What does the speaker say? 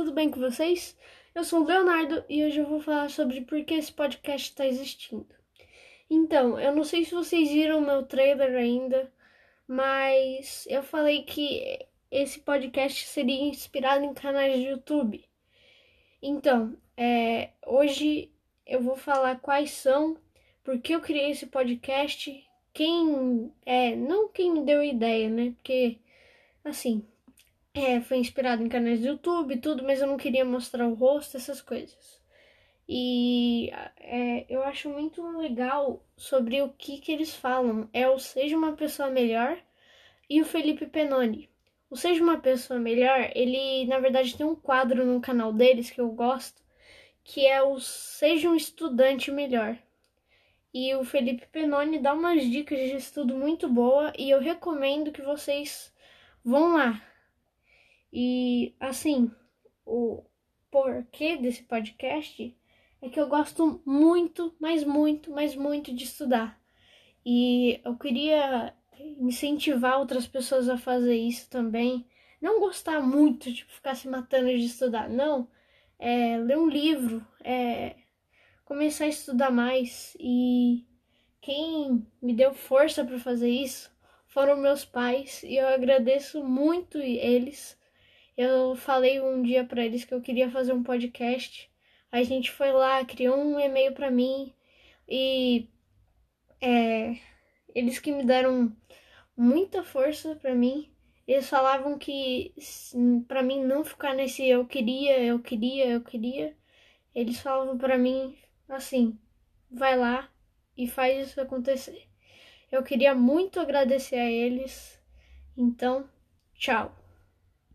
tudo bem com vocês? Eu sou o Leonardo e hoje eu vou falar sobre por que esse podcast está existindo. Então, eu não sei se vocês viram meu trailer ainda, mas eu falei que esse podcast seria inspirado em canais de YouTube. Então, é, hoje eu vou falar quais são, por que eu criei esse podcast, quem é, não quem me deu a ideia, né? Porque, assim, é, foi inspirado em canais do YouTube e tudo, mas eu não queria mostrar o rosto, essas coisas. E é, eu acho muito legal sobre o que, que eles falam. É o Seja uma Pessoa Melhor e o Felipe Penoni. O Seja uma Pessoa Melhor, ele na verdade tem um quadro no canal deles que eu gosto, que é o Seja um Estudante Melhor. E o Felipe Penoni dá umas dicas de estudo muito boa e eu recomendo que vocês vão lá. E assim, o porquê desse podcast é que eu gosto muito, mas muito, mas muito de estudar. E eu queria incentivar outras pessoas a fazer isso também. Não gostar muito de ficar se matando de estudar, não. É, ler um livro, é, começar a estudar mais. E quem me deu força para fazer isso foram meus pais. E eu agradeço muito eles eu falei um dia para eles que eu queria fazer um podcast. A gente foi lá, criou um e-mail para mim e é, eles que me deram muita força para mim. Eles falavam que para mim não ficar nesse eu queria, eu queria, eu queria. Eles falavam para mim assim: vai lá e faz isso acontecer. Eu queria muito agradecer a eles. Então, tchau.